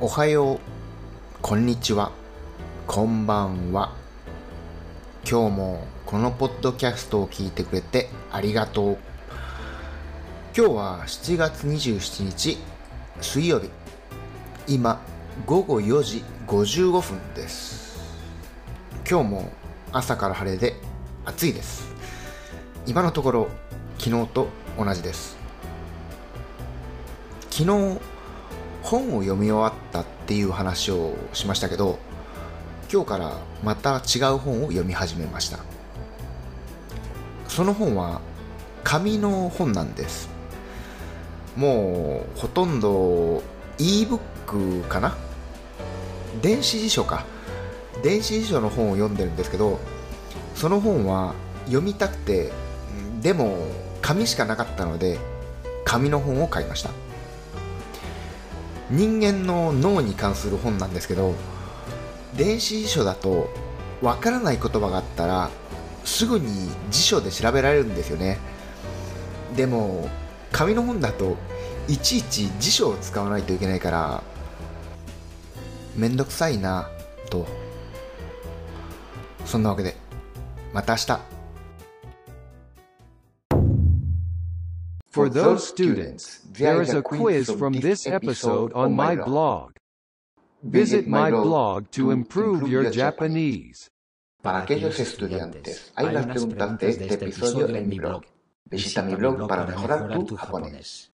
おはよう、こんにちは、こんばんは。今日もこのポッドキャストを聞いてくれてありがとう。今日は7月27日水曜日。今午後4時55分です。今日も朝から晴れで暑いです。今のところ昨日と同じです。昨日本を読み終わったっていう話をしましたけど今日からまた違う本を読み始めました。その本は紙の本なんです。もうほとんど ebook かな？電子辞書か。電子辞書の本を読んでるんですけどその本は読みたくてでも紙しかなかったので紙の本を買いました。人間の脳に関する本なんですけど電子辞書だとわからない言葉があったらすぐに辞書で調べられるんですよね。でも紙の本だといちいち辞書を使わないといけないからめんどくさいなと。そんなわけでまた明日。For those students, there is a quiz from this episode on my blog. Visit my blog to improve your Japanese. Para aquellos estudiantes, hay unas preguntas de este episodio en mi blog. Visita mi blog para mejorar tu japonés.